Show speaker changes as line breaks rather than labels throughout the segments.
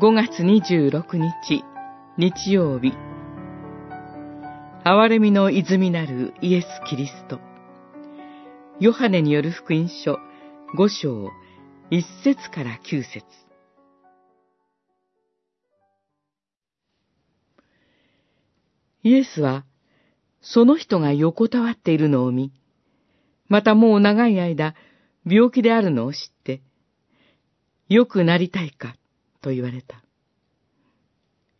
5月26日、日曜日。憐れみの泉なるイエス・キリスト。ヨハネによる福音書5章1節から9節イエスは、その人が横たわっているのを見、またもう長い間、病気であるのを知って、良くなりたいか、と言われた。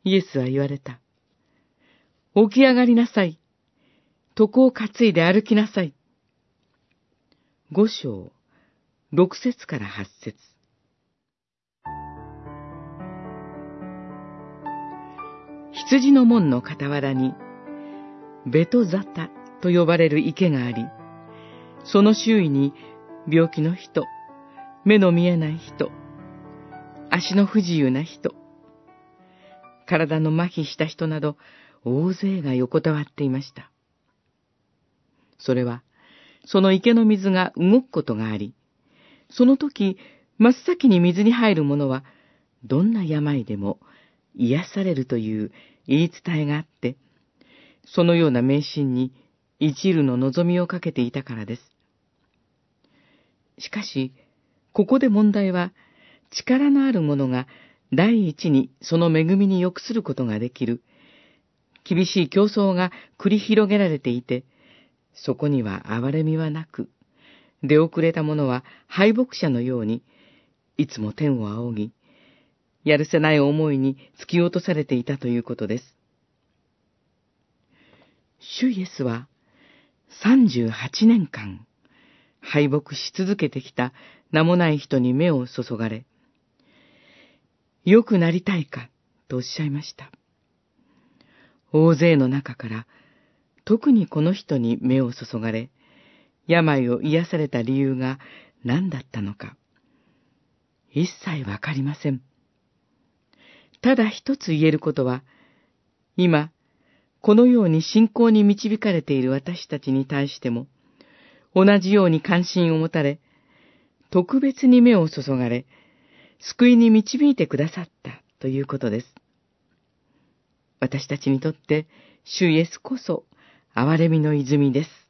イエスは言われた。起き上がりなさい。床を担いで歩きなさい。五章、六節から八節。羊の門の傍らに、ベトザタと呼ばれる池があり、その周囲に病気の人、目の見えない人、足の不自由な人、体の麻痺した人など大勢が横たわっていました。それは、その池の水が動くことがあり、その時、真っ先に水に入る者は、どんな病でも癒されるという言い伝えがあって、そのような迷信に一縷の望みをかけていたからです。しかし、ここで問題は、力のある者が第一にその恵みに良くすることができる、厳しい競争が繰り広げられていて、そこには憐れみはなく、出遅れた者は敗北者のように、いつも天を仰ぎ、やるせない思いに突き落とされていたということです。主イエスは、38年間、敗北し続けてきた名もない人に目を注がれ、良くなりたいかとおっしゃいました。大勢の中から特にこの人に目を注がれ、病を癒された理由が何だったのか、一切わかりません。ただ一つ言えることは、今、このように信仰に導かれている私たちに対しても、同じように関心を持たれ、特別に目を注がれ、救いに導いてくださったということです。私たちにとって、主イエスこそ、憐れみの泉です。